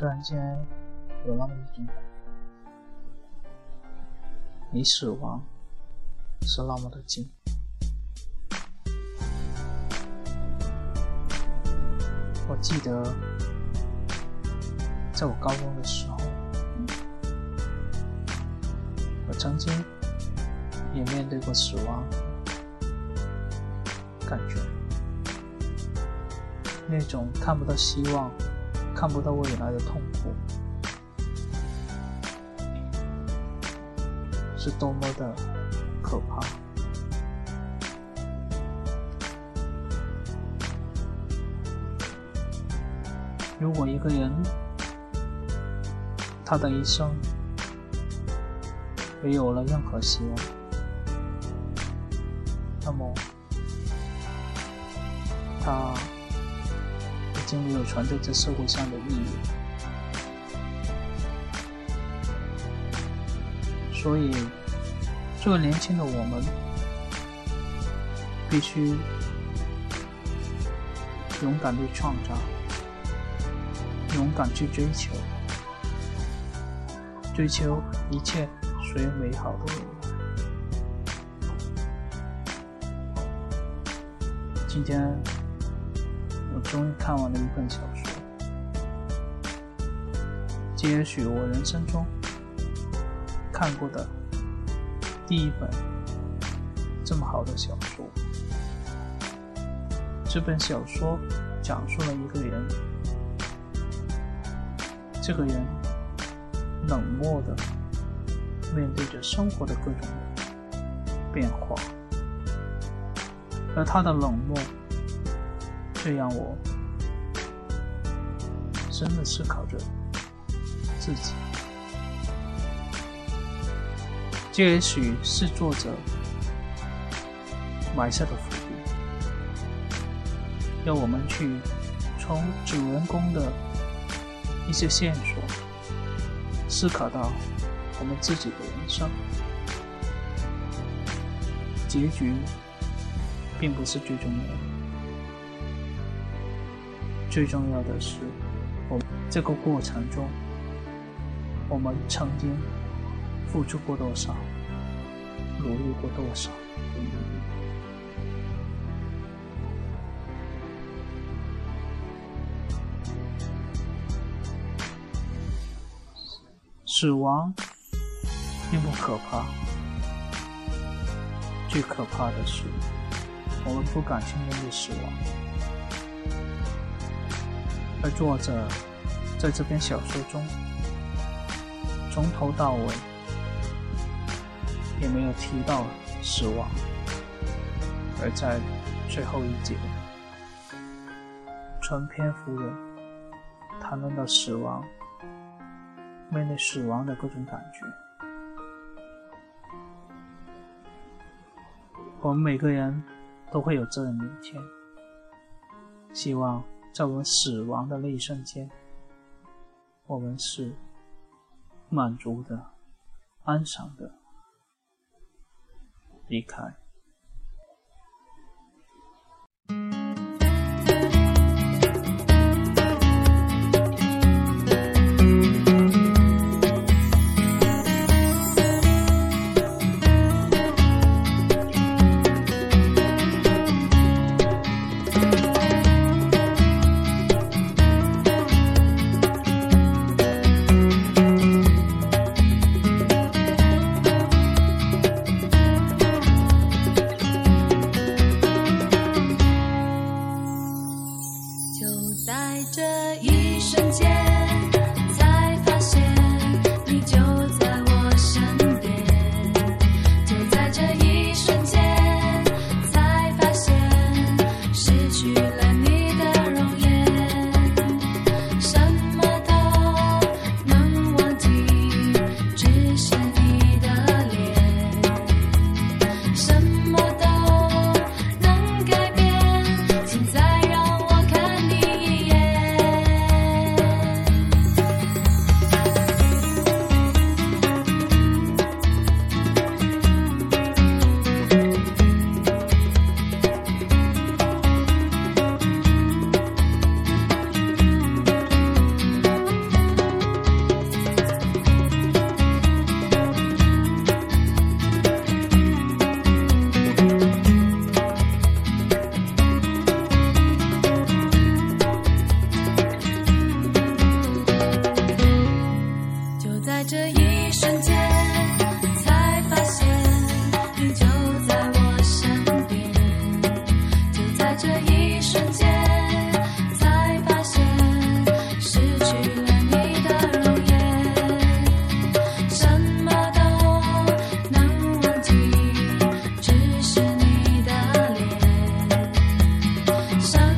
突然间有那么一种，离死亡是那么的近。我记得，在我高中的时候，我曾经也面对过死亡，感觉那种看不到希望。看不到未来的痛苦，是多么的可怕！如果一个人他的一生没有了任何希望，那么他。已经没有存在这社会上的意义，所以作为年轻的我们，必须勇敢去创造，勇敢去追求，追求一切属于美好的未来。今天。终于看完了一本小说，接续我人生中看过的第一本这么好的小说。这本小说讲述了一个人，这个人冷漠的面对着生活的各种变化，而他的冷漠。却让我真的思考着自己，这也许是作者埋下的伏笔，要我们去从主人公的一些线索思考到我们自己的人生。结局并不是最重要的。最重要的是，我这个过程中，我们曾经付出过多少，努力过多少。死亡并不可怕，最可怕的是，我们不敢去面对死亡。而作者在这篇小说中，从头到尾也没有提到死亡，而在最后一节，全篇幅的谈论到死亡，面对死亡的各种感觉。我们每个人都会有这样的一天，希望。在我们死亡的那一瞬间，我们是满足的、安详的离开。Sunshine.